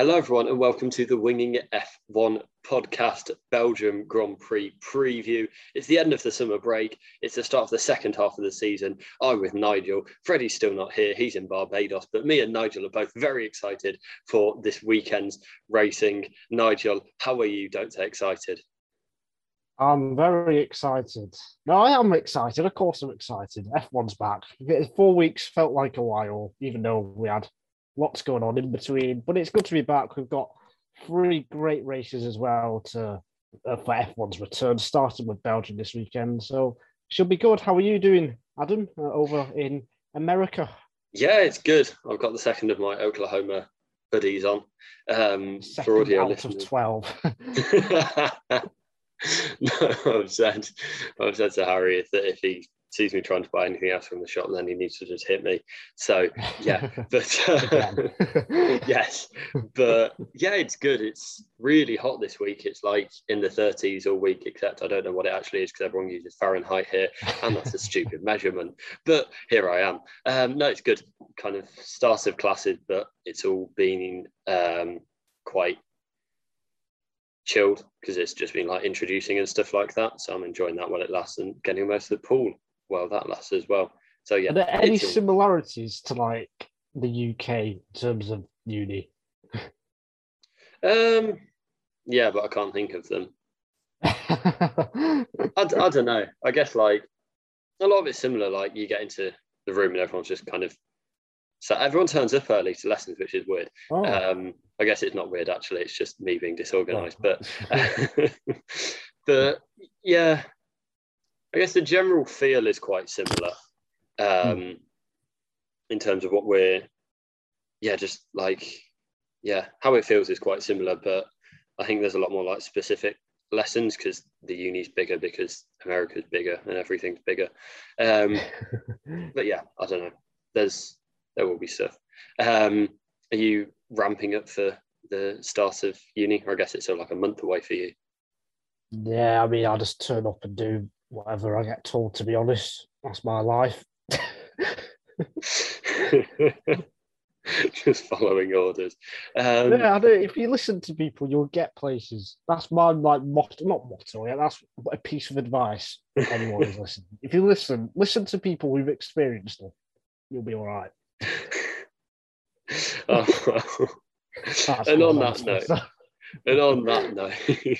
Hello, everyone, and welcome to the Winging F1 podcast Belgium Grand Prix preview. It's the end of the summer break. It's the start of the second half of the season. I'm with Nigel. Freddie's still not here. He's in Barbados, but me and Nigel are both very excited for this weekend's racing. Nigel, how are you? Don't say excited. I'm very excited. No, I am excited. Of course, I'm excited. F1's back. Four weeks felt like a while, even though we had lots going on in between. But it's good to be back. We've got three great races as well to uh, for F1's return, starting with Belgium this weekend. So should be good. How are you doing, Adam, uh, over in America? Yeah, it's good. I've got the second of my Oklahoma hoodies on. Um, second for audio out listeners. of twelve. no, I've said, I've said to Harry that if he sees me trying to buy anything else from the shop, and then he needs to just hit me. So yeah, but uh, yes, but yeah, it's good. It's really hot this week. It's like in the 30s all week, except I don't know what it actually is because everyone uses Fahrenheit here, and that's a stupid measurement. But here I am. Um, no, it's good. Kind of start of classes, but it's all been um, quite chilled because it's just been like introducing and stuff like that. So I'm enjoying that while it lasts and getting most of the pool well that lasts as well. So yeah. Are there any similarities to like the UK in terms of uni? um, yeah, but I can't think of them. I, I don't know. I guess like a lot of it's similar. Like you get into the room and everyone's just kind of so everyone turns up early to lessons, which is weird. Oh. Um, I guess it's not weird actually. It's just me being disorganized. Oh. But but yeah, I guess the general feel is quite similar um, mm. in terms of what we're, yeah, just like, yeah, how it feels is quite similar. But I think there's a lot more like specific lessons because the uni's bigger because America's bigger and everything's bigger. Um, but yeah, I don't know. There's there will be stuff. Um, are you ramping up for the start of uni, or I guess it's sort of like a month away for you? Yeah, I mean, I'll just turn up and do whatever I get told, to be honest. That's my life. Just following orders. Um, yeah. If you listen to people, you'll get places. That's my like motto, not motto. Yeah, that's a piece of advice. Anyone who's listening, if you listen, listen to people who've experienced it. You'll be all right. oh, well. and on that note, and on that note,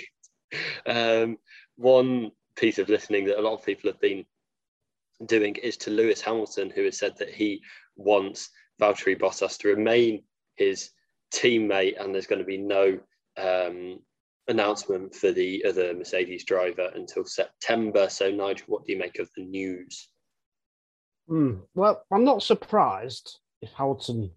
um, one piece of listening that a lot of people have been doing is to Lewis Hamilton, who has said that he wants Valtteri Bottas to remain his teammate, and there's going to be no um, announcement for the other Mercedes driver until September. So, Nigel, what do you make of the news? Mm, well, I'm not surprised if Hamilton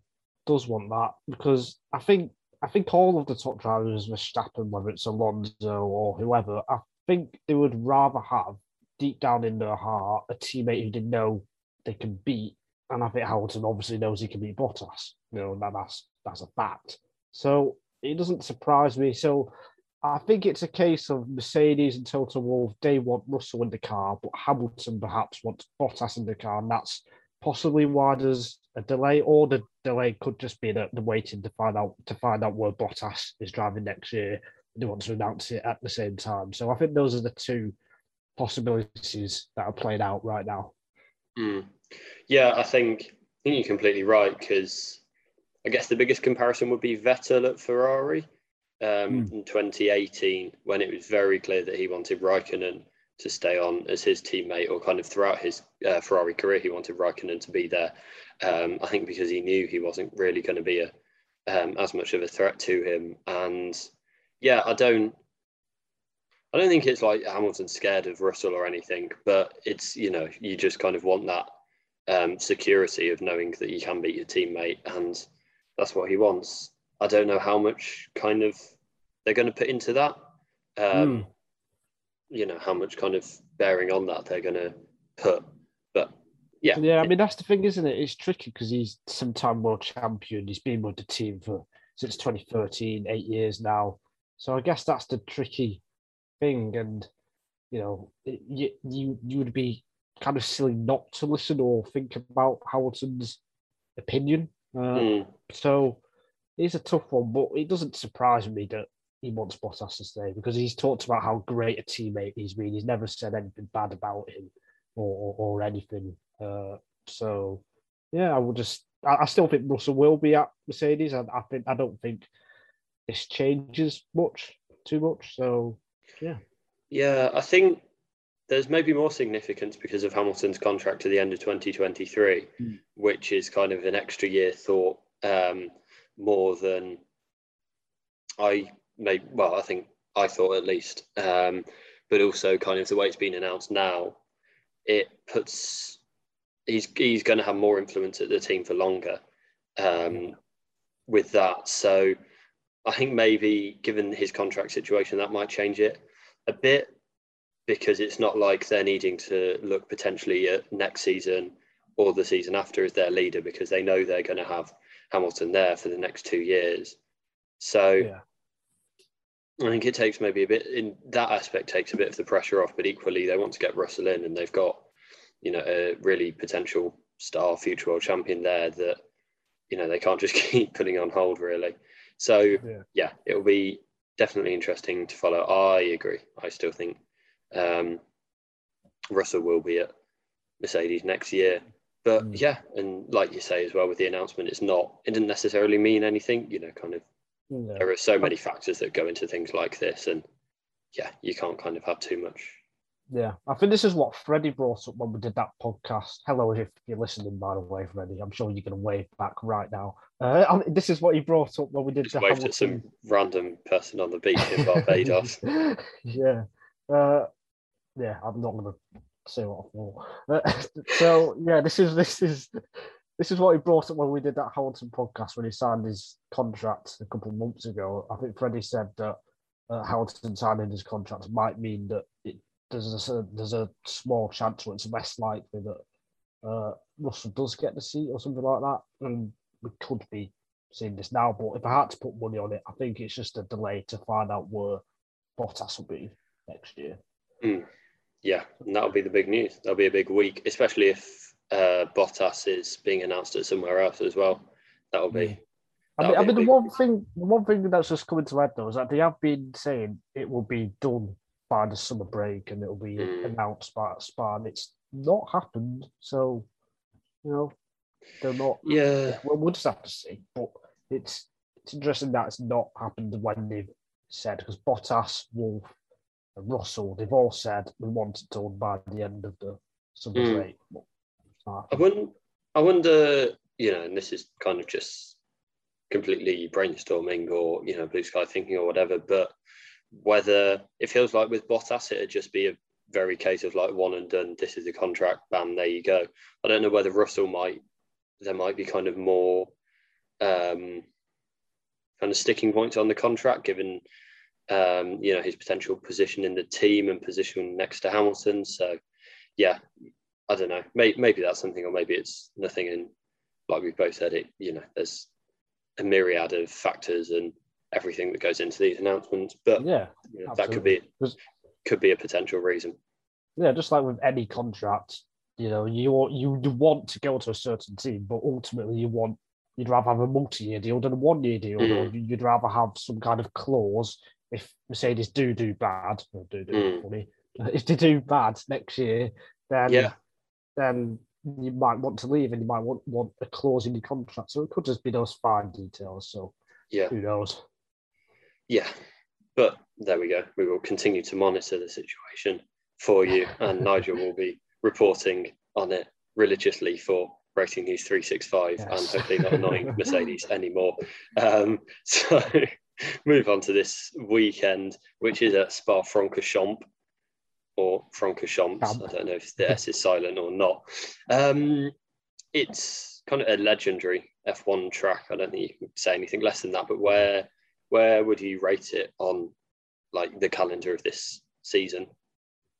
does want that because I think I think all of the top drivers, Verstappen, whether it's Alonso or whoever, think they would rather have deep down in their heart a teammate who they know they can beat. And I think Hamilton obviously knows he can beat Bottas. You know, that, that's that's a fact. So it doesn't surprise me. So I think it's a case of Mercedes and Toto Wolff, they want Russell in the car, but Hamilton perhaps wants Bottas in the car. And that's possibly why there's a delay, or the delay could just be the, the waiting to find out to find out where Bottas is driving next year they want to announce it at the same time. So I think those are the two possibilities that are played out right now. Mm. Yeah, I think I think you're completely right because I guess the biggest comparison would be Vettel at Ferrari um, mm. in 2018 when it was very clear that he wanted Raikkonen to stay on as his teammate, or kind of throughout his uh, Ferrari career, he wanted Raikkonen to be there. Um, I think because he knew he wasn't really going to be a um, as much of a threat to him, and yeah, I don't. I don't think it's like Hamilton's scared of Russell or anything, but it's you know you just kind of want that um, security of knowing that you can beat your teammate, and that's what he wants. I don't know how much kind of they're going to put into that. Um, mm. You know how much kind of bearing on that they're going to put, but yeah, yeah. I mean that's the thing, isn't it? It's tricky because he's some-time world champion. He's been with the team for since 2013, eight years now. So I guess that's the tricky thing, and you know, you you you would be kind of silly not to listen or think about Hamilton's opinion. Uh, mm. So it's a tough one, but it doesn't surprise me that he wants Bottas to stay because he's talked about how great a teammate he's been. He's never said anything bad about him or or, or anything. Uh, so yeah, I will just. I, I, still think Russell will be at Mercedes. I, I think I don't think this changes much too much. So yeah, yeah, I think there's maybe more significance because of Hamilton's contract to the end of 2023, mm. which is kind of an extra year thought um, more than I may. Well, I think I thought at least, um, but also kind of the way it's been announced now, it puts he's he's going to have more influence at the team for longer um, with that. So I think maybe given his contract situation, that might change it a bit because it's not like they're needing to look potentially at next season or the season after as their leader because they know they're going to have Hamilton there for the next two years. So yeah. I think it takes maybe a bit in that aspect takes a bit of the pressure off, but equally they want to get Russell in and they've got, you know, a really potential star future world champion there that, you know, they can't just keep putting on hold really. So yeah, yeah it'll be definitely interesting to follow. I agree. I still think um, Russell will be at Mercedes next year. But mm. yeah, and like you say as well with the announcement, it's not, it didn't necessarily mean anything, you know, kind of, no. there are so many factors that go into things like this. And yeah, you can't kind of have too much. Yeah, I think this is what Freddie brought up when we did that podcast. Hello, if you're listening, by the way, Freddie. I'm sure you're going to wave back right now. Uh, this is what he brought up when we did Just the waved Hamilton... at some random person on the beach in Barbados. yeah, uh, yeah, I'm not going to say what I thought. Uh, so yeah, this is this is this is what he brought up when we did that Hamilton podcast when he signed his contract a couple of months ago. I think Freddie said that uh, Hamilton signing his contract might mean that it, there's a there's a small chance, or it's less likely that uh, Russell does get the seat or something like that, and we could be seeing this now. But if I had to put money on it, I think it's just a delay to find out where Bottas will be next year. Mm yeah, and that'll be the big news. That'll be a big week, especially if uh, Bottas is being announced at somewhere else as well. That'll be. That'll I mean, be I mean the one week. thing, the one thing that's just coming to head though is that they have been saying it will be done by the summer break and it'll be mm. announced by Spa, and it's not happened. So, you know, they're not. Yeah. well, we'll just have to see. But it's it's interesting that it's not happened when they've said because Bottas, Wolff, Russell, they've all said we want it done by the end of the summer mm. break. I wouldn't. I wonder. You know, and this is kind of just completely brainstorming or you know blue sky thinking or whatever. But whether it feels like with Bottas, it'd just be a very case of like one and done. This is the contract. Bam, there you go. I don't know whether Russell might. There might be kind of more um, kind of sticking points on the contract, given um, you know, his potential position in the team and position next to Hamilton. So, yeah, I don't know. Maybe, maybe that's something, or maybe it's nothing. And like we've both said, it you know, there's a myriad of factors and everything that goes into these announcements. But yeah, you know, that could be could be a potential reason. Yeah, just like with any contract, you know, you you want to go to a certain team, but ultimately you want you'd rather have a multi-year deal than a one-year deal, mm. or you'd rather have some kind of clause if Mercedes do do bad, or do do mm. funny, if they do bad next year, then yeah. then you might want to leave and you might want, want a clause in your contract. So it could just be those fine details. So yeah, who knows? Yeah, but there we go. We will continue to monitor the situation for you, and Nigel will be reporting on it religiously for Racing News 365 yes. and hopefully not annoying Mercedes anymore. Um, so move on to this weekend, which is at Spa Francorchamps or Francorchamps. I don't know if the S is silent or not. Um, it's kind of a legendary F1 track. I don't think you can say anything less than that. But where where would you rate it on like the calendar of this season?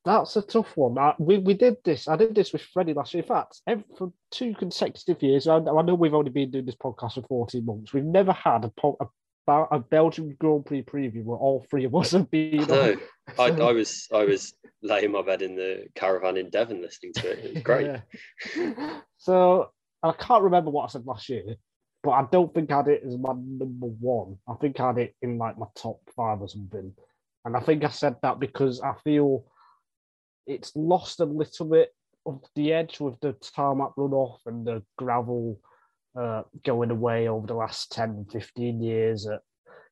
That's a tough one. I, we, we did this. I did this with Freddie last year. In fact, every, for two consecutive years, I, I, know we've only been doing this podcast for 14 months. We've never had a, a a Belgian Grand Prix preview where all three of us have been. No, I, I, was I was laying my bed in the caravan in Devon listening to it. It was great. Yeah. So I can't remember what I said last year, but I don't think I had it as my number one. I think I had it in like my top five or something. And I think I said that because I feel it's lost a little bit of the edge with the tarmac runoff and the gravel uh, going away over the last 10, 15 years. At,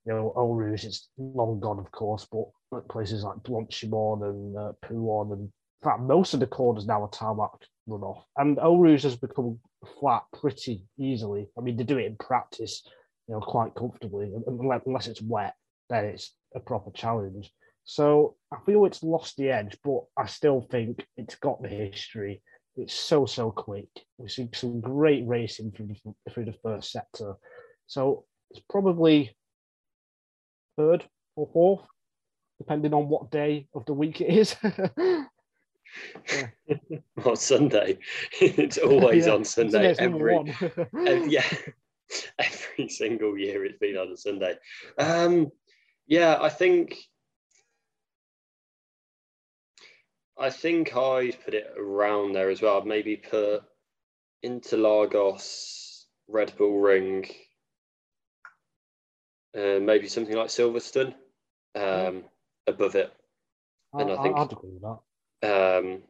you know, Eau Rouge, it's long gone, of course, but places like Blanchimont and uh, Pouhon, and in fact, most of the corners now are tarmac runoff. And Eau Rouge has become flat pretty easily. I mean, they do it in practice, you know, quite comfortably, unless it's wet, then it's a proper challenge. So I feel it's lost the edge, but I still think it's got the history. It's so so quick. We see some great racing through the, through the first sector, so it's probably third or fourth, depending on what day of the week it is. on Sunday, it's always yeah. on Sunday. Every, every, yeah, every single year it's been on a Sunday. Um, yeah, I think I think I'd put it around there as well. I'd maybe put Interlagos, Red Bull Ring, uh, maybe something like Silverstone um, above it. And I, I think I'd agree with that. Um,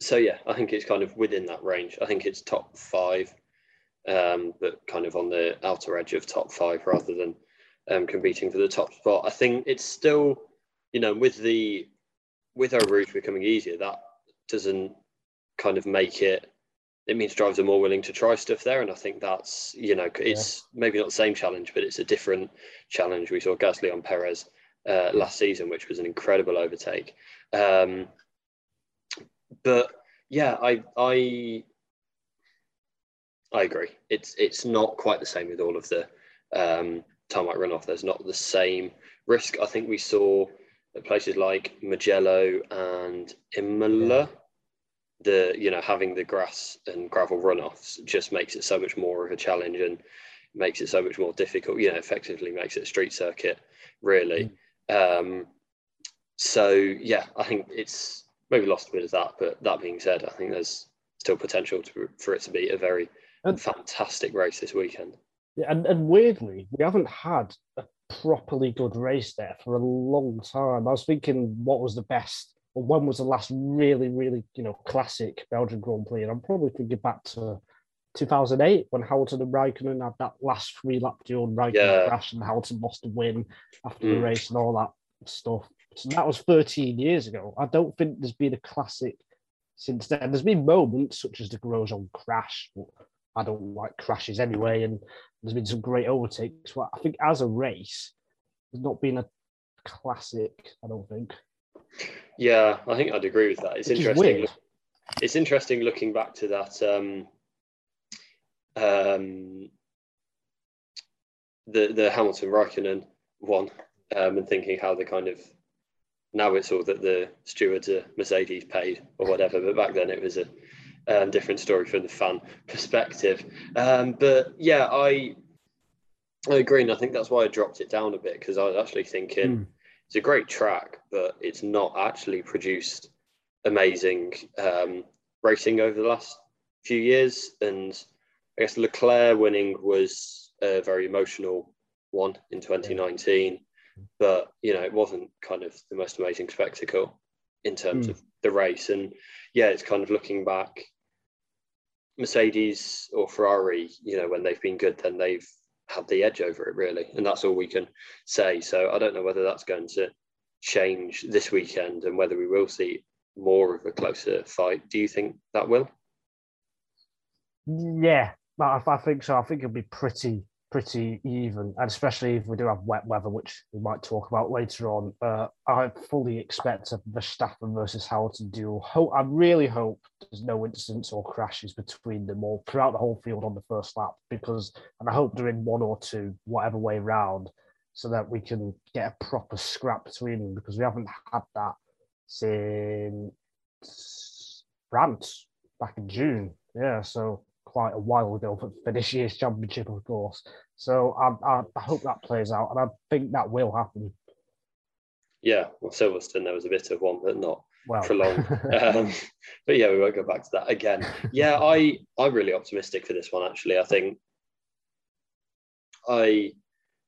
so yeah, I think it's kind of within that range. I think it's top five, um, but kind of on the outer edge of top five rather than um, competing for the top spot. I think it's still, you know, with the with Eau Rouge becoming easier, that doesn't kind of make it. It means drivers are more willing to try stuff there, and I think that's you know it's yeah. maybe not the same challenge, but it's a different challenge. We saw Gasly on Perez uh, last season, which was an incredible overtake. Um, but yeah, I I I agree. It's it's not quite the same with all of the um, tarmac runoff. There's not the same risk. I think we saw places like Mugello and Imola, the you know having the grass and gravel runoffs just makes it so much more of a challenge and makes it so much more difficult. You know, effectively makes it a street circuit, really. Mm. Um, so yeah, I think it's maybe lost a bit of that. But that being said, I think there's still potential to, for it to be a very and, fantastic race this weekend. Yeah, and, and weirdly, we haven't had a properly good race there for a long time. I was thinking, what was the best, or when was the last really, really, you know, classic Belgian Grand Prix? And I'm probably thinking back to 2008 when Hamilton and Raikkonen had that last three lap duel and Raikkonen yeah. crashed and Hamilton lost the win after mm. the race and all that stuff. So that was 13 years ago. I don't think there's been a classic since then. There's been moments such as the Grosjean crash, but I don't like crashes anyway. And there's been some great overtakes. But I think as a race, there's not been a classic. I don't think. Yeah, I think I'd agree with that. It's Which interesting. It's interesting looking back to that. Um, um, the the Hamilton Raikkonen one, um, and thinking how the kind of now it's all that the stewards are Mercedes paid or whatever, but back then it was a um, different story from the fan perspective. Um, but yeah, I I agree, and I think that's why I dropped it down a bit because I was actually thinking mm. it's a great track, but it's not actually produced amazing um, racing over the last few years. And I guess Leclerc winning was a very emotional one in 2019, but you know it wasn't kind of the most amazing spectacle in terms mm. of the race. And yeah, it's kind of looking back. Mercedes or Ferrari, you know, when they've been good, then they've had the edge over it, really. And that's all we can say. So I don't know whether that's going to change this weekend and whether we will see more of a closer fight. Do you think that will? Yeah, I think so. I think it'll be pretty pretty even, and especially if we do have wet weather, which we might talk about later on. Uh, I fully expect a Verstappen versus Hamilton duel. Hope, I really hope there's no incidents or crashes between them or throughout the whole field on the first lap, because, and I hope they're in one or two, whatever way round, so that we can get a proper scrap between them, because we haven't had that since France back in June. Yeah, so quite a while ago for, for this year's championship, of course. So I, I, I, hope that plays out, and I think that will happen. Yeah, well, Silverstone there was a bit of one, but not well. prolonged. um, but yeah, we won't go back to that again. Yeah, I I'm really optimistic for this one. Actually, I think I,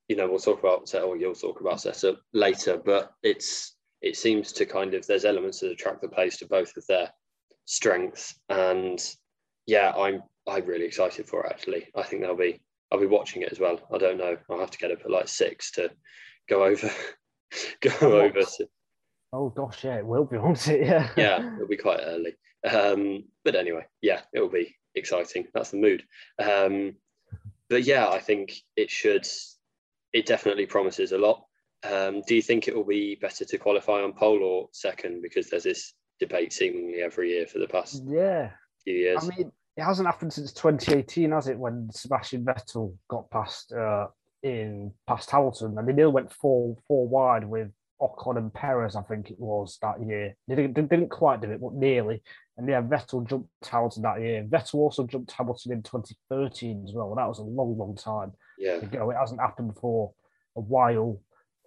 you know, we'll talk about set or you'll talk about setup later, but it's it seems to kind of there's elements of the track that plays to both of their strengths, and yeah, I'm I'm really excited for it. Actually, I think they'll be I'll be watching it as well. I don't know. I'll have to get up at like six to go over go over. To, Oh gosh, yeah, it will be, won't it? Yeah. yeah, it'll be quite early. Um, but anyway, yeah, it'll be exciting. That's the mood. Um, but yeah, I think it should. It definitely promises a lot. Um, do you think it will be better to qualify on pole or second? Because there's this debate seemingly every year for the past Yeah. few years. I mean, it hasn't happened since 2018, has it? When Sebastian Vettel got past uh, in past Hamilton, and they nearly went four four wide with Ocon and Perez, I think it was that year. They didn't, they didn't quite do it, but nearly. And yeah, Vettel jumped Hamilton that year. Vettel also jumped Hamilton in 2013 as well. And that was a long, long time yeah, ago. It hasn't happened for a while.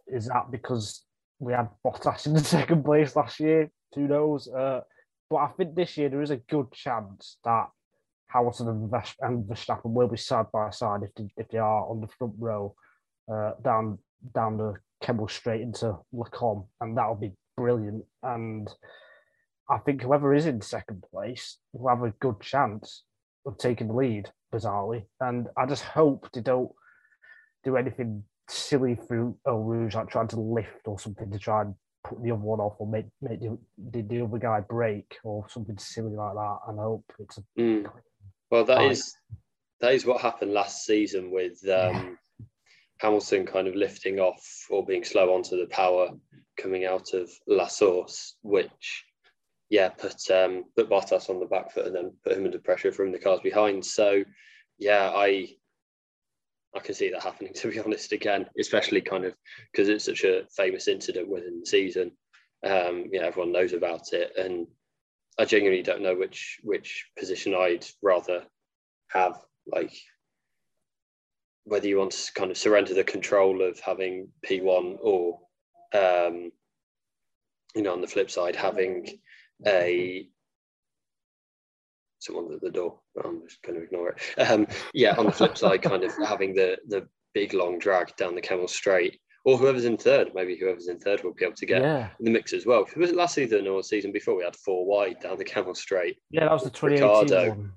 Is that because we had Bottas in the second place last year? Who knows? Uh, but I think this year there is a good chance that Hamilton and, Vers- and Verstappen will be side by side if they, if they are on the front row uh, down down the Kemmel Straight into Les Combes, and that'll be brilliant. And I think whoever is in second place will have a good chance of taking the lead, bizarrely. And I just hope they don't do anything silly through Eau Rouge, like trying to lift or something to try and put the other one off or make, make the, the, the other guy break or something silly like that. And I hope it's a Mm. Well, that Fine. is that is what happened last season with um, Hamilton kind of lifting off or being slow onto the power coming out of La Source, which yeah put um, put Bottas on the back foot and then put him under pressure from the cars behind. So yeah, I I can see that happening to be honest again, especially kind of because it's such a famous incident within the season. Um, yeah, everyone knows about it, and I genuinely don't know which which position I'd rather have. Like whether you want to kind of surrender the control of having P1 or um, you know on the flip side having a someone at the door. I'm just going to ignore it. Um, yeah, on the flip side, kind of having the the big long drag down the Kemmel Straight, or whoever's in third. Maybe whoever's in third will be able to get yeah. in the mix as well. Was it last season or season before we had four wide down the Kemmel Straight? Yeah, that was the 2018 Ricciardo. one.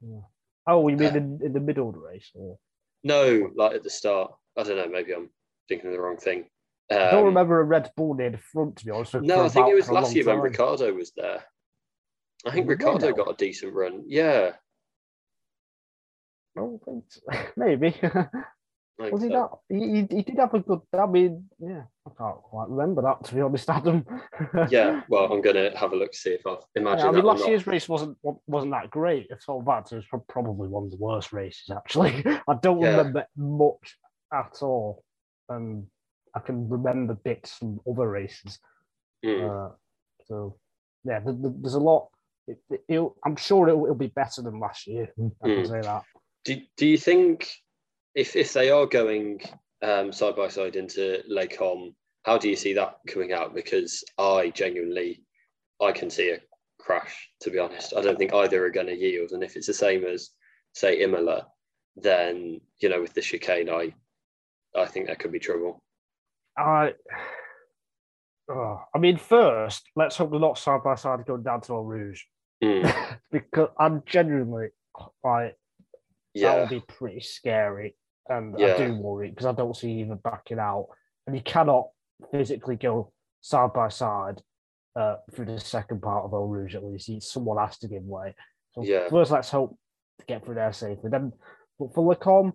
Yeah. Oh, you mean in, in the middle of the race? Or? No, like at the start. I don't know. Maybe I'm thinking of the wrong thing. Um, I don't remember a Red Bull near the front, to be honest. No, I think it was last year when. Ricciardo was there. I think Ricciardo got a decent run. Yeah, I don't think so. Maybe. Think was he so. that? He, he, he did have a good. I mean, yeah, I can't quite remember that to be honest, Adam. Yeah, well, I'm gonna have a look to see if I've Yeah, I mean, last not. year's race wasn't wasn't that great. It's all that. It was probably one of the worst races. Actually, I don't Yeah. remember much at all, and I can remember bits from other races. Mm. Uh, so yeah, th- th- there's a lot. It, I'm sure it'll, it'll be better than last year. I can Mm. say that. Do, do you think if if they are going um, side by side into Les Combes, how do you see that coming out? Because I genuinely, I can see a crash. To be honest, I don't think either are going to yield. And if it's the same as say Imola, then you know with the chicane, I I think there could be trouble. I, oh, I mean, first, let's hope they're not side by side going down to Eau Rouge Mm, because I'm genuinely like that yeah, would be pretty scary, and I do worry because I don't see either backing out, and you cannot physically go side by side uh, through the second part of Eau Rouge at least. Someone has to give way. So Yeah. first, let's hope to get through there safely. Then, but for Les Combes,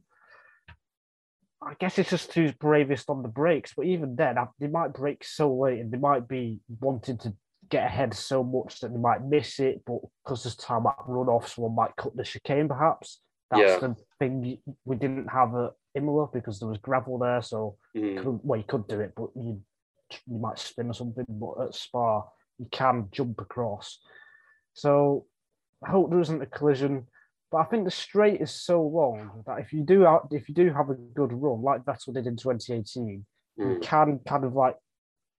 I guess it's just who's bravest on the brakes. But even then, they might brake so late, and they might be wanting to get ahead so much that they might miss it. But because there's time at runoff, someone might cut the chicane, perhaps. That's Yeah. the thing we didn't have at Imola because there was gravel there, so Mm, couldn't, well, you could do it, but you you might spin or something. But at Spa, you can jump across. So I hope there isn't a collision. But I think the straight is so long that if you do out, if you do have a good run like Vettel did in 2018, you mm, can kind of like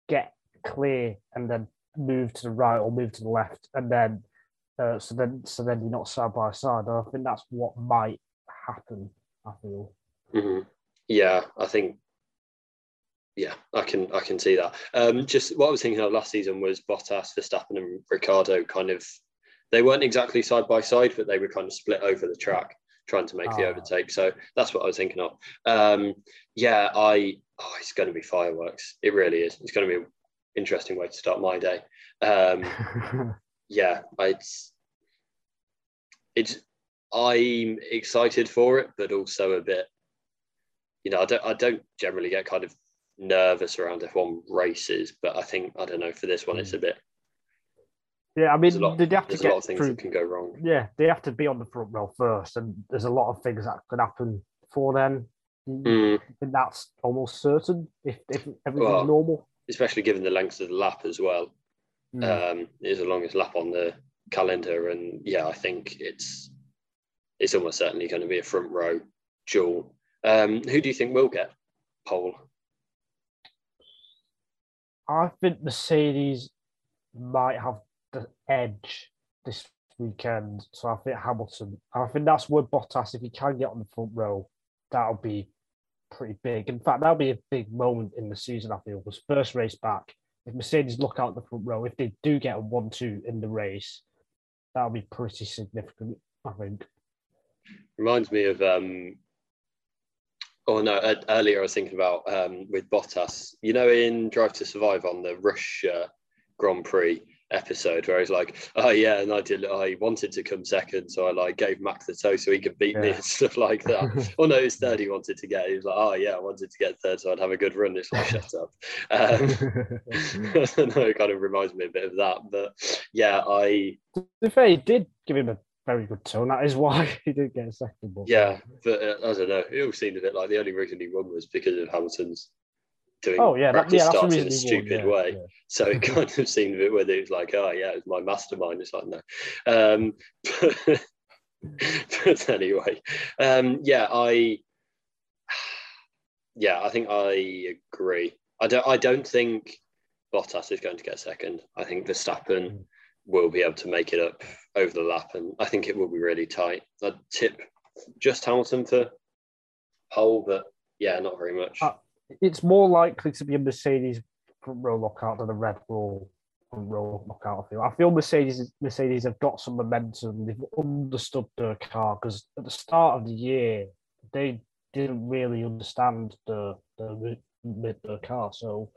get clear and then move to the right or move to the left, and then uh, so then so then you're not side by side. I think that's what might happen. I feel. hmm Yeah, I think. Yeah, I can I can see that. Um, just what I was thinking of last season was Bottas, Verstappen, and Ricciardo. Kind of, they weren't exactly side by side, but they were kind of split over the track, trying to make the Ah. overtake. So that's what I was thinking of. Um, yeah, I. Oh, it's going to be fireworks. It really is. It's going to be an interesting way to start my day. Um, yeah, it's it's I'm excited for it, but also a bit, you know, I don't I don't generally get kind of nervous around F1 races, but I think I don't know for this one it's a bit. yeah, I mean, lot, they have to there's a lot get of things through. that can go wrong. Yeah, they have to be on the front row first, and there's a lot of things that could happen before then. Mm, think that's almost certain if if everything's Well, normal. especially given the length of the lap as well. Mm. Um, it is the longest lap on the calendar, and yeah, I think it's it's almost certainly going to be a front row duel. Um, who do you think will get pole? I think Mercedes might have the edge this weekend. So I think Hamilton. I think that's where Bottas, if he can get on the front row, that'll be pretty big. In fact, that'll be a big moment in the season. I feel was first race back. If Mercedes look out the front row, if they do get a one-two in the race, that'll be pretty significant. I think. reminds me of um oh no earlier i was thinking about um with bottas you know in drive to survive on the rush uh, grand prix episode where he's like oh yeah and i did i wanted to come second so i like gave mac the toe so he could beat me and stuff like that oh no it was third he wanted to get he was like oh yeah i wanted to get third so i'd have a good run it's like shut up um I don't know, it kind of reminds me a bit of that but yeah i to be fair, he did give him a very good tone. That is why he did get a second. But yeah but uh, i don't know it all seemed a bit like the only reason he won was because of hamilton's doing Oh yeah, that, practice yeah, starts in a stupid yeah, way. yeah. So it kind of seemed a bit whether it was like, oh yeah, it's my mastermind. It's like no. Um, but, but anyway, um, yeah, I yeah, I think I agree. I don't I don't think Bottas is going to get second. I think Verstappen Mm. will be able to make it up over the lap, and I think it will be really tight. I'd tip just Hamilton for pole, but yeah, not very much. Uh, It's more likely to be a Mercedes front row lockout than a Red Bull front row lockout. I feel. I feel Mercedes Mercedes have got some momentum. They've understood their car because at the start of the year they didn't really understand the the the, the car. So,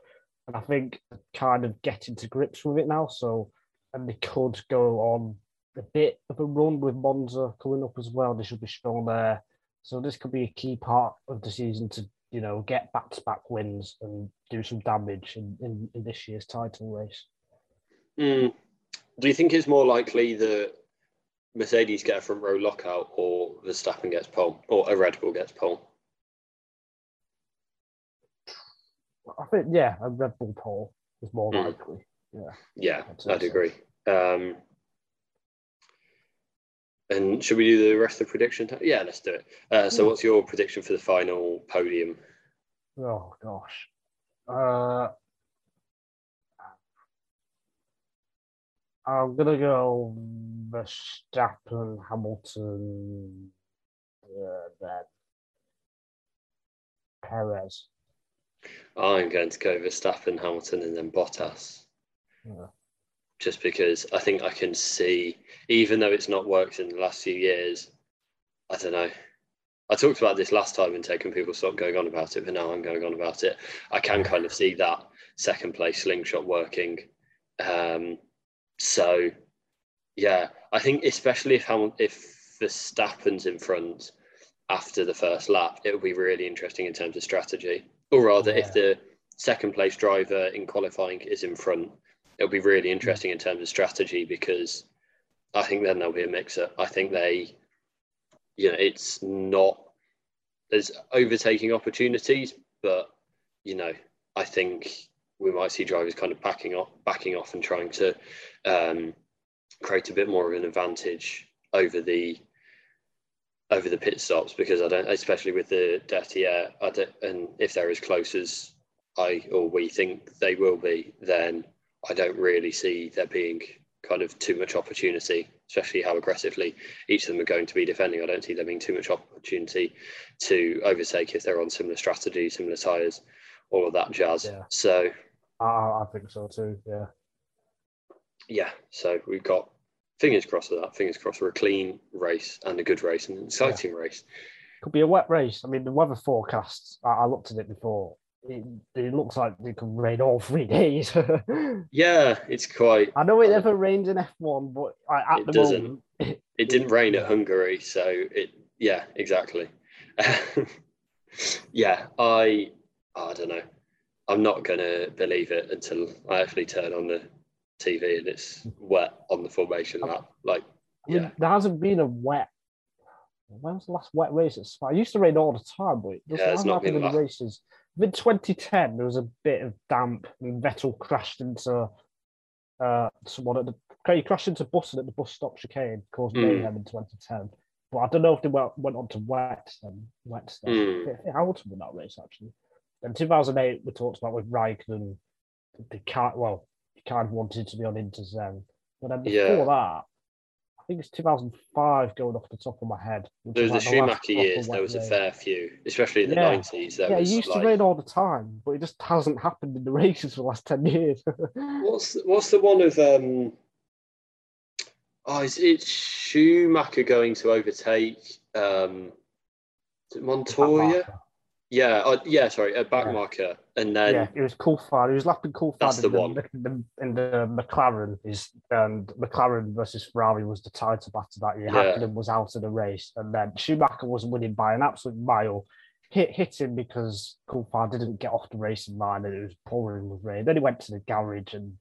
and I think kind of getting to grips with it now. So, and they could go on a bit of a run with Monza coming up as well. They should be strong there. So this could be a key part of the season to you know get back to back wins and do some damage in, in, in this year's title race. Mm. Do you think it's more likely that Mercedes get a front row lockout or Verstappen gets pole or a Red Bull gets pole? I think yeah, a Red Bull pole is more Mm. likely. Yeah, I'd I'd agree. Um, and should we do the rest of the prediction? Yeah, let's do it. Uh, so, what's your prediction for the final podium? Oh gosh. Uh, I'm gonna go Verstappen, Hamilton, uh, then Perez. I'm going to go Verstappen, Hamilton, and then Bottas. Yeah. Just because I think I can see, even though it's not worked in the last few years, I don't know. I talked about this last time and taking people stop going on about it, but now I'm going on about it. I can kind of see that second place slingshot working. Um, so, yeah, I think especially if Hamil- if Verstappen's in front after the first lap, it will be really interesting in terms of strategy. Or rather, Yeah. if the second place driver in qualifying is in front, it'll be really interesting in terms of strategy because I think then there'll be a mixer. I think they, you know, it's not there's overtaking opportunities, but you know, I think we might see drivers kind of backing off, backing off, and trying to um, create a bit more of an advantage over the over the pit stops because I don't, especially with the dirty air, I don't, and if they're as close as I or we think they will be, then I don't really see there being kind of too much opportunity, especially how aggressively each of them are going to be defending. I don't see there being too much opportunity to overtake if they're on similar strategies, similar tyres, all of that jazz. Yeah. So I, I think so too. Yeah. Yeah. So we've got fingers crossed for that. Fingers crossed for a clean race and a good race and an exciting yeah. race. Could be a wet race. I mean, the weather forecasts. I, I looked at it before it, it looks like it could rain all three days. yeah, it's quite. I know it um, never rains in F1, but at it the doesn't. moment, it, it didn't rain at Hungary, so it. Yeah, exactly. yeah, I. Oh, I don't know. I'm not gonna believe it until I actually turn on the TV and it's wet on the formation lap. Like, I mean, yeah, there hasn't been a wet. When was the last wet race at Spa? It used to rain all the time, but it doesn't Yeah, it's not happen been in the races. In 2010, there was a bit of damp, and Vettel crashed into uh, someone at the. He crashed into Button at the bus stop chicane, caused Mm. mayhem in 2010. But I don't know if they went, went on to wet then. Wet stuff. Mm. I Hamilton won that race actually. In 2008, we talked about with Raikkonen. the can't. Well, he kind of wanted to be on Interzen, but then before Yeah. that, I think it's 2005 going off the top of my head. there was the like Schumacher years. There was a fair few, especially in the Yeah. 90s. There Yeah, it used like, to rain all the time, but it just hasn't happened in the races for the last 10 years. What's what's the one of um? Oh, is it Schumacher going to overtake um? Montoya? Yeah, uh, yeah. Sorry, a back Yeah. marker, and then yeah, it was Coulthard. He was lapping Coulthard That's in the one. In the, in the McLaren. Is and McLaren versus Ferrari was the title battle that year. Yeah. Hakkinen was out of the race, and then Schumacher was winning by an absolute mile. Hit hit him because Coulthard didn't get off the racing line, and it was pouring with rain. Then he went to the garage and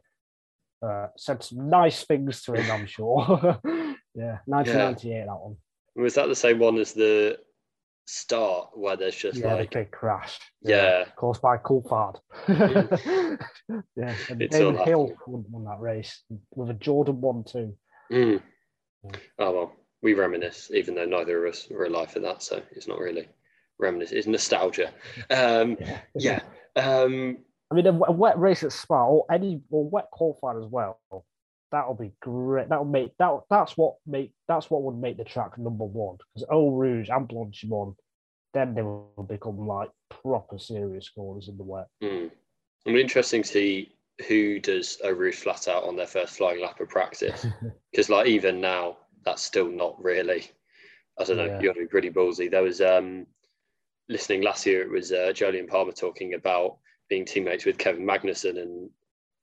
uh, said some nice things to him. I'm sure. yeah, 1998 that one. was that the same one as the start where there's just yeah, like the big crash. yeah, caused by Coulthard. yeah, and It's Damon Hill happened. won, that race with a Jordan one too. Mm. Yeah. Oh well, we reminisce, even though neither of us were alive for that, so it's not really reminisce. It's nostalgia. Um, yeah. Um, I mean, a, a wet race at Spa or any or wet qualifier as well. That'll be great. That'll make that. That's what make. That's what would make the track number one because Eau Rouge and Blanchimont, then they will become like proper serious corners in the wet. hmm. It'll be interesting to see who does Eau Rouge flat out on their first flying lap of practice. because like even now that's still not really i don't know Yeah. you got to be pretty ballsy there was um listening last year it was uh, Jolyon Palmer talking about being teammates with Kevin Magnussen and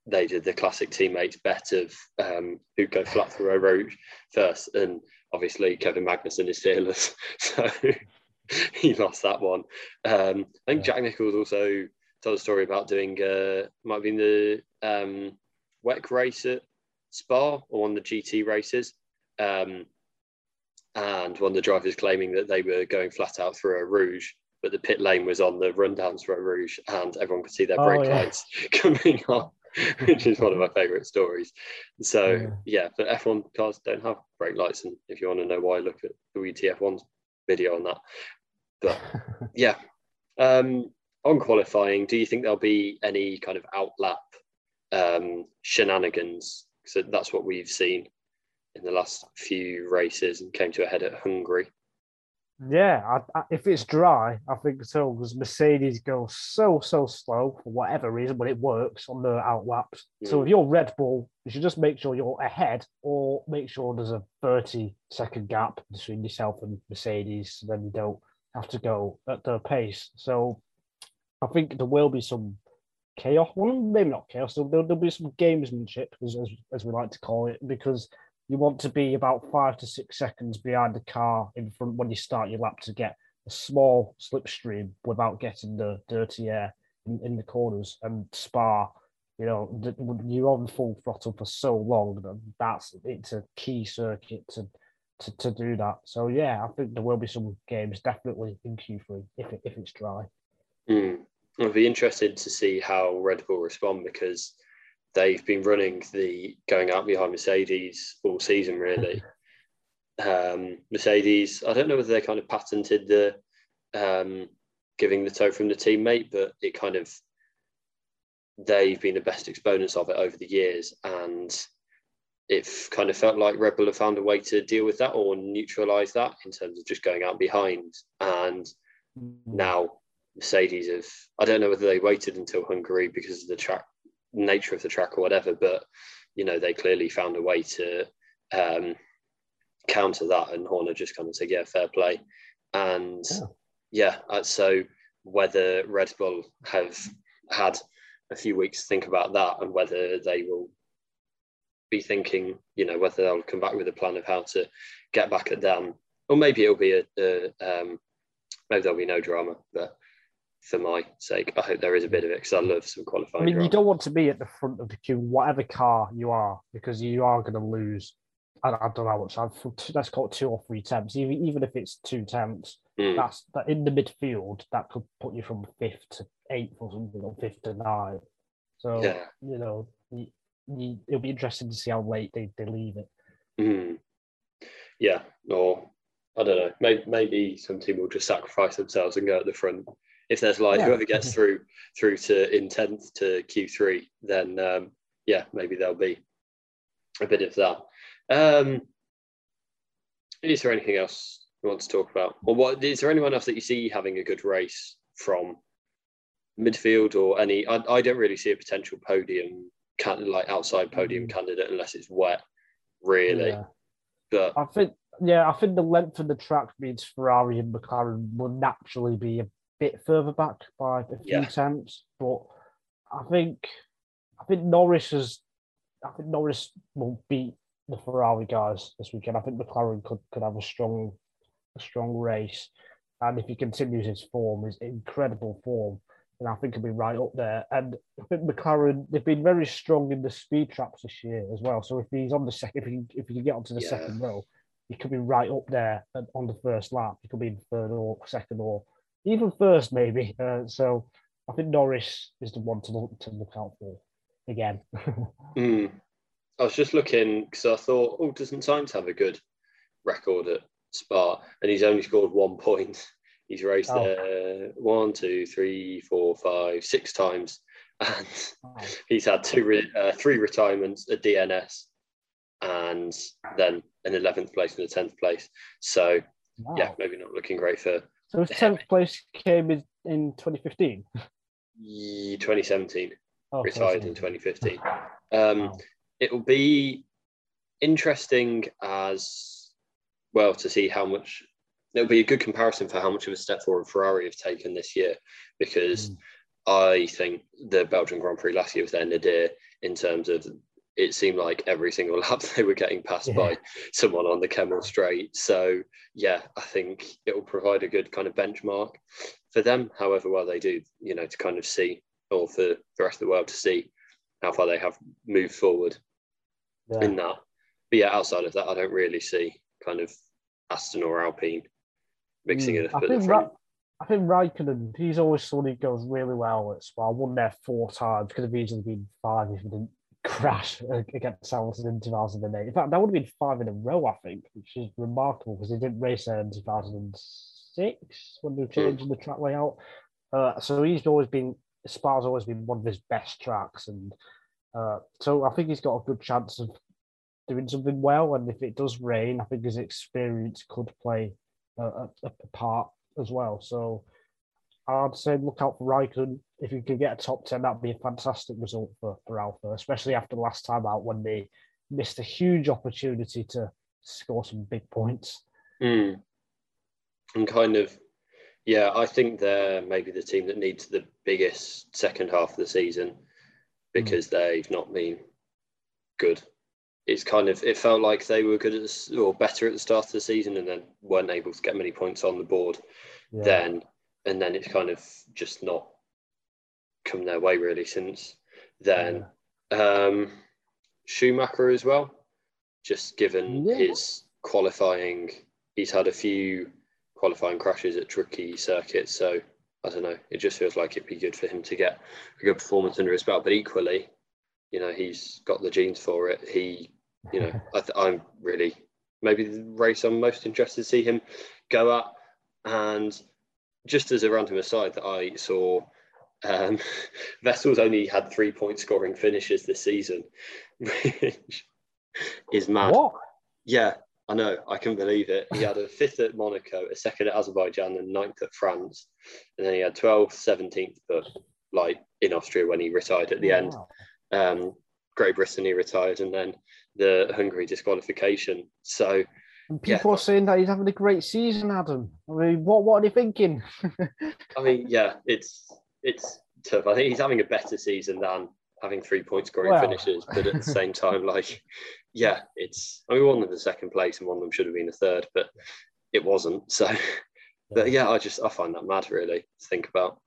they did the classic teammates bet of um, who'd go flat through Eau Rouge first and obviously Kevin Magnussen is fearless so he lost that one um, I think. Jack Nicholls also told a story about doing uh, might have been the um, WEC race at Spa or one of the GT races. Um, and one of the drivers claiming that they were going flat out through Eau Rouge, but the pit lane was on the rundowns for Eau Rouge and everyone could see their Oh, brake yeah. lights coming on, which is one of my favourite stories. So, Yeah. yeah, but F1 cars don't have brake lights. And if you want to know why, look at the WTF1's video on that. But yeah. Um, on qualifying, do you think there'll be any kind of outlap um, shenanigans? So that's what we've seen in the last few races and came to a head at Hungary. Yeah, I, I, if it's dry, I think so because Mercedes goes so so slow for whatever reason, but it works on the outlaps. So Mm. if you're Red Bull, you should just make sure you're ahead, or make sure there's a thirty second gap between yourself and Mercedes, so then you don't have to go at their pace. So I think there will be some chaos. Well, maybe not chaos. There'll, there'll be some gamesmanship, as, as as we like to call it, because you want to be about five to six seconds behind the car in front when you start your lap to get a small slipstream without getting the dirty air in, in the corners and Spa. You know, th- when you're on full throttle for so long. that That's it's a key circuit to, to to do that. So yeah, I think there will be some games definitely in Q3 if it, if it's dry. Mm. I'd be interested to see how Red Bull respond because they've been running the going out behind Mercedes all season, really. um, Mercedes, I don't know whether they kind of patented the um, giving the toe from the teammate, but it kind of they've been the best exponents of it over the years, and it kind of felt like Red Bull have found a way to deal with that or neutralize that in terms of just going out behind. And now Mercedes have, I don't know whether they waited until Hungary because of the track nature of the track or whatever, but you know, they clearly found a way to um, counter that. And Horner just kind of said, yeah, fair play. And yeah, yeah uh, so whether Red Bull have had a few weeks to think about that and whether they will be thinking, you know, whether they'll come back with a plan of how to get back at them, or maybe it'll be a, a um, maybe there'll be no drama. But for my sake, I hope there is a bit of it because I love some qualifying. I mean, drama. you don't want to be at the front of the queue, whatever car you are, because you are going to lose. I, I don't know how much. I've, let's call it two or three temps. Even even if it's two temps, mm. that's that in the midfield. That could put you from fifth to eighth or something, or fifth to ninth. So yeah. you know, you, you, it'll be interesting to see how late they, they leave it. Mm. Yeah, or I don't know. Maybe, maybe some team will just sacrifice themselves and go at the front. If there's like yeah. whoever gets through through to in tenth to Q three, then um, yeah, maybe there'll be a bit of that. Um, is there anything else you want to talk about, or what? Is there anyone else that you see having a good race from midfield or any? I, I don't really see a potential podium can like outside podium mm. candidate unless it's wet, really. Yeah. But I think yeah, I think the length of the track means Ferrari and McLaren will naturally be a bit further back by a few yeah. attempts. But I think I think Norris has I think Norris will beat the Ferrari guys this weekend. I think McLaren could, could have a strong a strong race. And if he continues his form, his incredible form, and I think he'll be right up there. And I think McLaren they've been very strong in the speed traps this year as well. So if he's on the second, if he if he can get onto the yeah. second row, he could be right up there on the first lap. He could be in third or second or even first maybe. Uh, so I think Norris is the one to look to look out for again. mm. I was just looking because I thought, oh, doesn't Sainz have a good record at Spa? And he's only scored one point. He's raced oh. there one, two, three, four, five, six times, and oh. he's had two, re- uh, three retirements, a DNS, and then an eleventh place and a tenth place. So wow. yeah, maybe not looking great for. So his tenth place came in, in 2015. 2017. Oh, retired in 2015. Um, wow. It will be interesting as well to see how much it'll be a good comparison for how much of a step forward Ferrari have taken this year because mm. I think the Belgian Grand Prix last year was their nadir in terms of it seemed like every single lap they were getting passed yeah. by someone on the Kemmel straight. So yeah, I think it will provide a good kind of benchmark for them, however well they do, you know, to kind of see or for the rest of the world to see how far they have moved forward yeah. in that. But yeah, outside of that, I don't really see kind of Aston or Alpine mixing mm, it up I think, Ra- I think Raikkonen, he's always thought he goes really well at Spa. Won there four times. Could have easily been five if he didn't crash against Hamilton in 2008. In fact, that would have been five in a row, I think, which is remarkable because he didn't race there in 2006 when they were hmm. changing the track layout. Uh, so he's always been, Spa's always been one of his best tracks. And uh, so I think he's got a good chance of doing something well. And if it does rain, I think his experience could play a, a, part as well. So I'd say look out for Raikkonen. If you could get a top 10, that'd be a fantastic result for, for Alfa, especially after the last time out when they missed a huge opportunity to score some big points. Mm. And kind of, yeah, I think they're maybe the team that needs the biggest second half of the season because mm. they've not been good it's kind of it felt like they were good at the, or better at the start of the season and then weren't able to get many points on the board yeah. then and then it's kind of just not come their way really since then yeah. um schumacher as well just given yeah. his qualifying he's had a few qualifying crashes at tricky circuits so i don't know it just feels like it'd be good for him to get a good performance under his belt but equally you know he's got the genes for it he you know, I am really maybe the race I'm most interested to see him go at. And just as a random aside, that I saw Um, Vettel's only had three point scoring finishes this season, which is mad. What? Yeah, I know. I can believe it. He had a fifth at Monaco, a second at Azerbaijan, and ninth at France. And then he had 12th, 17th, but like in Austria when he retired at the end. Um, Great Britain, he retired, and then the Hungary disqualification. So, And Yeah. people are saying that he's having a great season, Adam. I mean, what what are they thinking? I mean, yeah, it's it's tough. I think he's having a better season than having three point scoring Well. finishes, but at the same time, like, yeah, it's. I mean, one of them second place, and one of them should have been a third, but it wasn't. So, but yeah, I just I find that mad really to think about.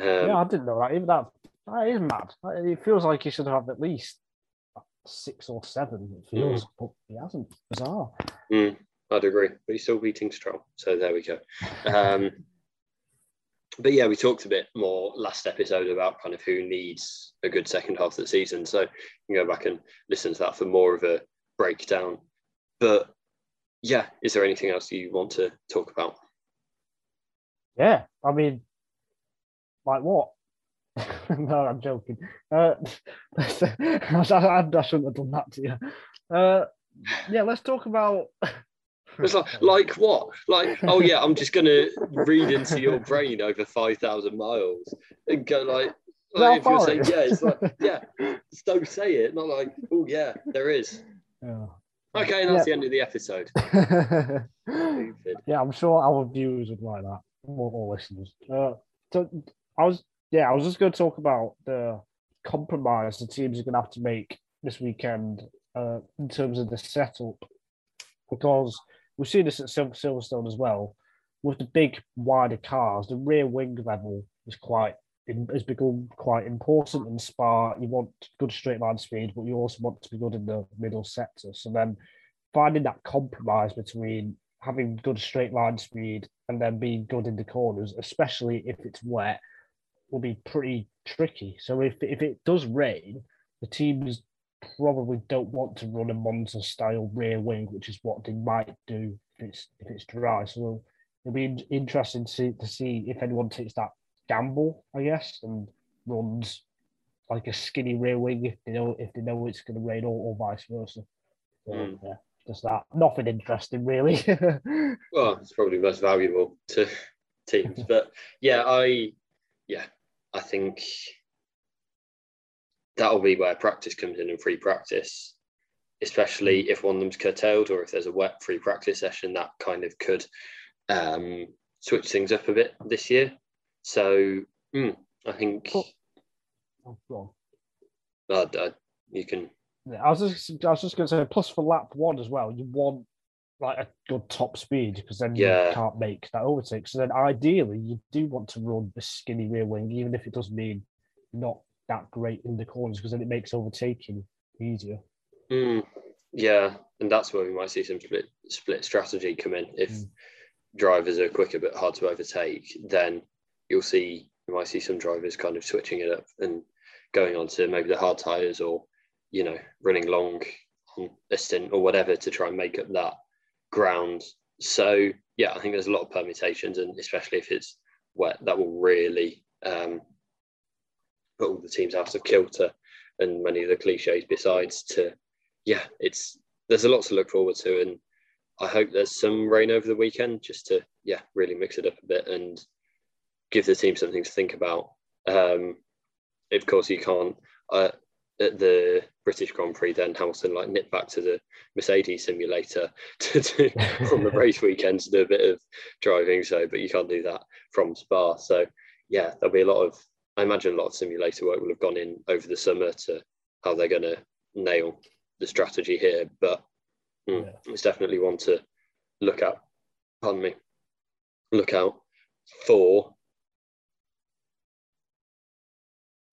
Um, yeah, I didn't know that. Even that, that is mad. It feels like he should have at least six or seven. It feels, but he hasn't. Bizarre. Mm, I'd agree, but he's still beating Stroll. So there we go. Um, but yeah, we talked a bit more last episode about kind of who needs a good second half of the season. So you can go back and listen to that for more of a breakdown. But yeah, is there anything else you want to talk about? Yeah, I mean, like what? no, I'm joking. Uh, I, I, I shouldn't have done that to you. Uh, yeah, let's talk about. It's like, like what? Like, oh yeah, I'm just gonna read into your brain over five thousand miles and go like, like if you're saying yeah, it's like yeah, just don't say it. Not like, oh yeah, there is. Yeah. Okay, and that's Yeah. the end of the episode. Yeah, I'm sure our viewers would like that, or, or listeners. Uh, so I was, yeah, I was just going to talk about the compromise the teams are going to have to make this weekend uh, in terms of the setup, because we've seen this at Sil- Silverstone as well. With the big wider cars, the rear wing level is quite has become quite important in Spa. You want good straight line speed, but you also want to be good in the middle sector. So then finding that compromise between having good straight line speed and then being good in the corners, especially if it's wet, will be pretty tricky. So if if it does rain, the teams probably don't want to run a Monza style rear wing, which is what they might do if it's if it's dry. So it'll be interesting to see, to see if anyone takes that gamble, I guess, and runs like a skinny rear wing if they know if they know it's going to rain or, or vice versa. So, Mm. yeah, just that. Nothing interesting really. Well, it's probably most valuable to teams, but yeah, I yeah, I think that'll be where practice comes in and free practice, especially if one of them's curtailed or if there's a wet free practice session that kind of could um, switch things up a bit this year. So mm, I think Cool. Oh, go uh, uh, you can Yeah, I was just I was just going to say plus for lap one as well. You want like a good top speed because then Yeah. you can't make that overtake. So then ideally you do want to run a skinny rear wing, even if it does mean not that great in the corners because then it makes overtaking easier. Mm, yeah, and that's where we might see some split split strategy come in. If Mm. drivers are quicker but hard to overtake, then you'll see you might see some drivers kind of switching it up and going on to maybe the hard tires or you know running long on a stint or whatever to try and make up that ground. So yeah, I think there's a lot of permutations, and especially if it's wet, that will really um, put all the teams out of kilter and many of the cliches besides to yeah, it's there's a lot to look forward to, and I hope there's some rain over the weekend just to yeah really mix it up a bit and give the team something to think about. Um, of course, you can't uh, at the British Grand Prix. Then Hamilton like nip back to the Mercedes simulator to do on the race weekends to do a bit of driving. So, but you can't do that from Spa. So yeah, there'll be a lot of I imagine a lot of simulator work will have gone in over the summer to how they're going to nail the strategy here. But mm, Yeah. it's definitely one to look at. Pardon me. Look out for.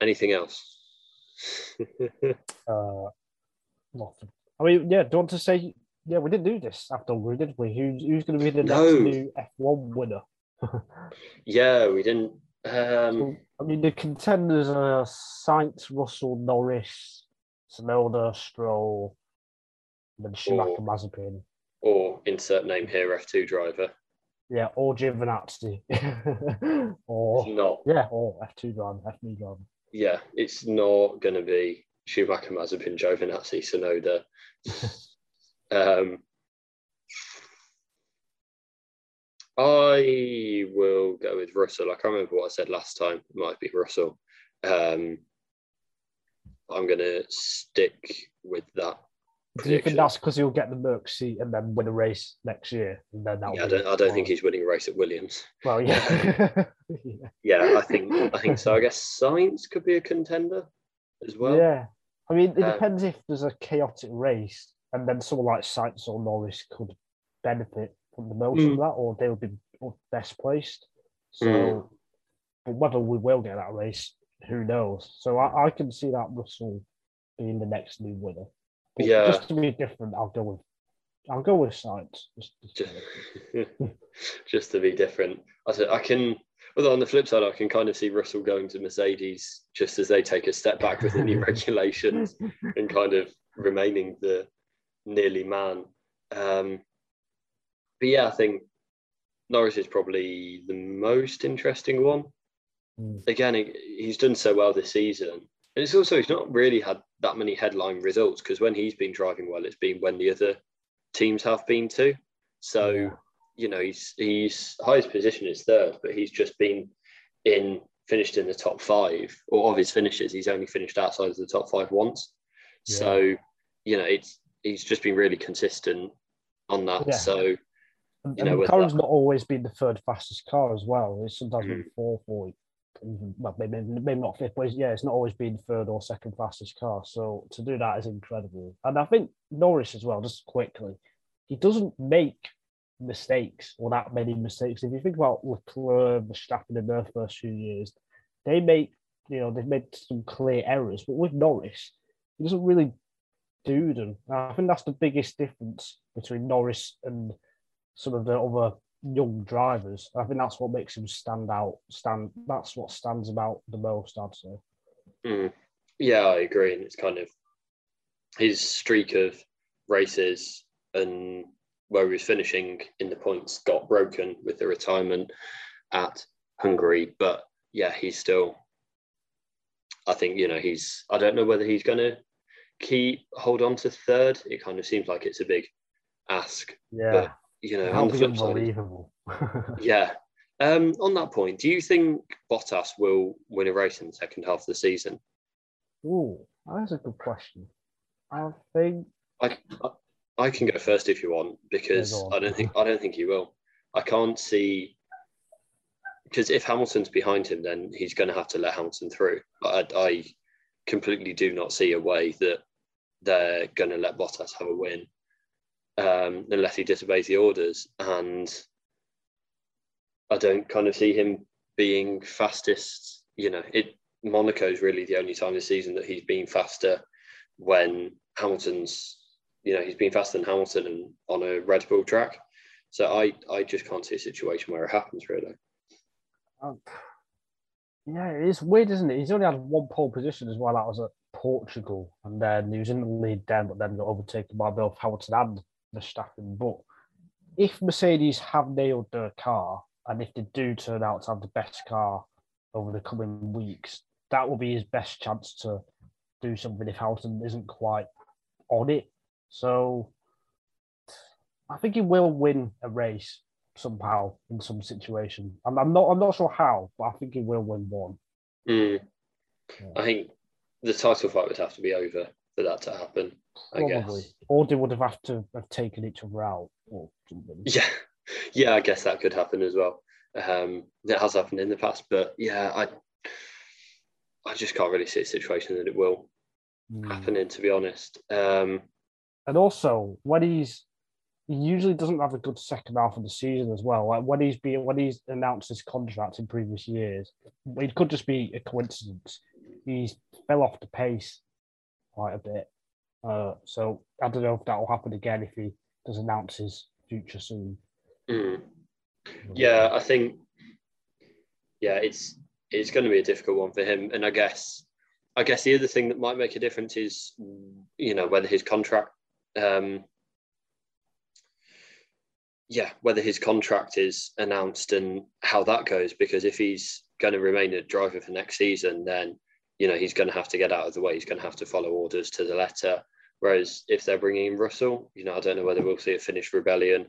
Anything else? Uh, nothing. I mean, yeah. Do you want to say? Yeah, we didn't do this after all, did we? Who's who's going to be the No. next new F one winner? yeah, we didn't. Um, I mean, the contenders are Sainz, Russell, Norris, Tsunoda, Stroll, and then Schumacher, Or- Mazepin. or insert name here, F2 driver. Yeah, or Giovinazzi, or Not yeah, or F two driver, F three driver. yeah, it's not going to be Schumacher, Mazepin, Giovinazzi, Tsunoda. um, I will go with Russell. I can't remember what I said last time. It might be Russell. Um, I'm going to stick with that. Do you think that's because he'll get the Merc seat and then win a race next year? And then that'll Yeah, I don't. I don't think he's winning a race at Williams. Well, yeah. yeah. Yeah, I think. I think so. I guess Sainz could be a contender as well. yeah. I mean, it Um, depends if there's a chaotic race and then someone like Sainz or Norris could benefit from the most Mm. of that, or they'll be best placed. So, Mm. but whether we will get that race, who knows? So I, I can see that Russell being the next new winner. But Yeah. Just to be different, I'll go with I'll go with. Just, just just, just to be different. I said I can. Although on the flip side, I can kind of see Russell going to Mercedes just as they take a step back with the new regulations and kind of remaining the nearly man. Um, but yeah, I think Norris is probably the most interesting one. Mm. Again, he's done so well this season. And it's also, he's not really had that many headline results because when he's been driving well, it's been when the other teams have been too. So, Yeah. you know, he's, he's highest position is third, but he's just been in, finished in the top five or of his finishes. He's only finished outside of the top five once. So, you know, it's, he's just been really consistent on that. Yeah. So, And, you know, McLaren's not always been the third fastest car as well. It's sometimes Mhm. been fourth or even, well, maybe, maybe not fifth, but yeah, it's not always been third or second fastest car. So to do that is incredible. And I think Norris as well, just quickly, he doesn't make mistakes or that many mistakes. If you think about Leclerc, Verstappen in their first few years, they make, you know, they've made some clear errors. But with Norris, he doesn't really do them. I think that's the biggest difference between Norris and some of the other young drivers. I think that's what makes him stand out. Stand that's what stands him out the most, I'd say. Mm. Yeah, I agree. And it's kind of his streak of races and where he was finishing in the points got broken with the retirement at Hungary. But yeah, he's still, I think, you know, he's, I don't know whether he's going to keep, hold on to third. It kind of seems like it's a big ask. Yeah, But, you know, on that'll the be flip side, unbelievable. yeah. Um, on that point, do you think Bottas will win a race in the second half of the season? Ooh, that's a good question. I think I, I I can go first if you want because. I don't think I don't think he will. I can't see because if Hamilton's behind him, then he's going to have to let Hamilton through. I, I completely do not see a way that they're going to let Bottas have a win um, unless he disobeys the orders, and I don't kind of see him being fastest. You know, it Monaco's really the only time this season that he's been faster when Hamilton's, you know, he's been faster than Hamilton and on a Red Bull track. So I, I just can't see a situation where it happens really. um, yeah, it's weird, isn't it? He's only had one pole position as well. That was at Portugal, and then he was in the lead then, but then got overtaken by both Hamilton and Verstappen. But if Mercedes have nailed their car, and if they do turn out to have the best car over the coming weeks, that will be his best chance to do something if Hamilton isn't quite on it. So I think he will win a race somehow in some situation. I'm, I'm not I'm not sure how, but I think he will win one. Mm. Yeah. I think the title fight would have to be over for that to happen. I Probably. guess. Or they would have had to have taken each other out or something. Yeah, yeah, I guess that could happen as well. Um, it has happened in the past, but yeah, I, I just can't really see a situation that it will Mm. happen in. To be honest, um, And also when he's he usually doesn't have a good second half of the season as well. Like when he's been when he's announced his contract in previous years, it could just be a coincidence. He's fell off the pace quite a bit. Uh, so I don't know if that will happen again if he does announce his future soon. mm. yeah, I think, yeah, it's it's going to be a difficult one for him, and I guess, I guess the other thing that might make a difference is, you know, whether his contract. Um, yeah, whether his contract is announced and how that goes. Because if he's going to remain a driver for next season, then you know he's going to have to get out of the way. He's going to have to follow orders to the letter. Whereas if they're bringing in Russell, you know, I don't know whether we'll see a Finnish rebellion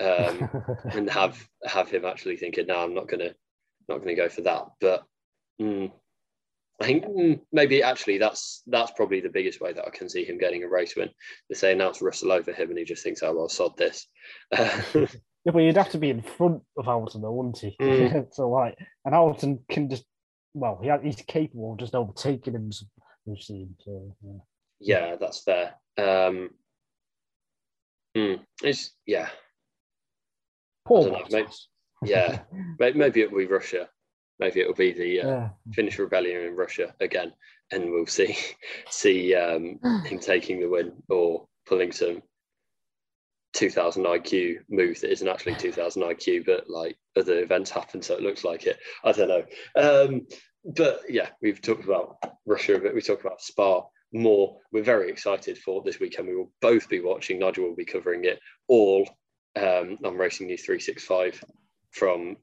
um, and have have him actually thinking, "No, I'm not going to not going to go for that." But mm, I think mm, maybe actually that's that's probably the biggest way that I can see him getting a race win. They say announce Russell over him, and he just thinks, "Oh well, sod this." Yeah, but you'd have to be in front of Hamilton, though, wouldn't he? Mm. so like, and Hamilton can just, well, he, he's capable of just overtaking him. We've seen. So, yeah. yeah, that's fair. Um, mm, it's yeah, Poor know. Bottas. yeah. May- Maybe it'll be Russia. Maybe it'll be the uh, yeah. Finnish rebellion in Russia again, and we'll see see um, him taking the win or pulling some 2000 IQ move that isn't actually 2000 IQ, but like other events happen, so it looks like it. I don't know. Um, but yeah, we've talked about Russia a bit. We talked about Spa more. We're very excited for this weekend. We will both be watching. Nigel will be covering it all um, on Racing News 365 from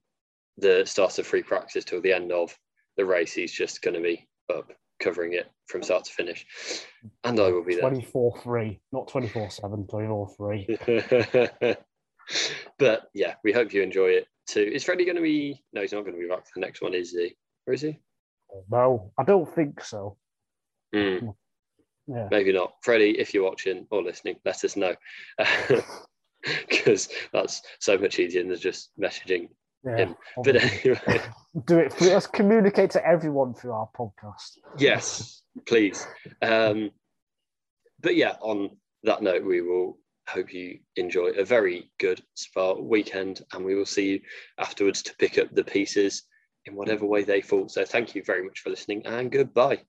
the start of free practice till the end of the race. He's just going to be up covering it from start to finish, and I will be there. 24 3, not 24 7, 24 3. but yeah, we hope you enjoy it too. Is Freddie going to be? No, he's not going to be back for the next one, is he? Or is he? No, I don't think so. Hmm, Yeah. maybe not. Freddie, if you're watching or listening, let us know. Because that's so much easier than just messaging yeah. him. But anyway, Do it. Let's communicate to everyone through our podcast. yes, please. Um, but yeah, on that note, we will hope you enjoy a very good Spa weekend, and we will see you afterwards to pick up the pieces in whatever way they fall. So thank you very much for listening, and goodbye.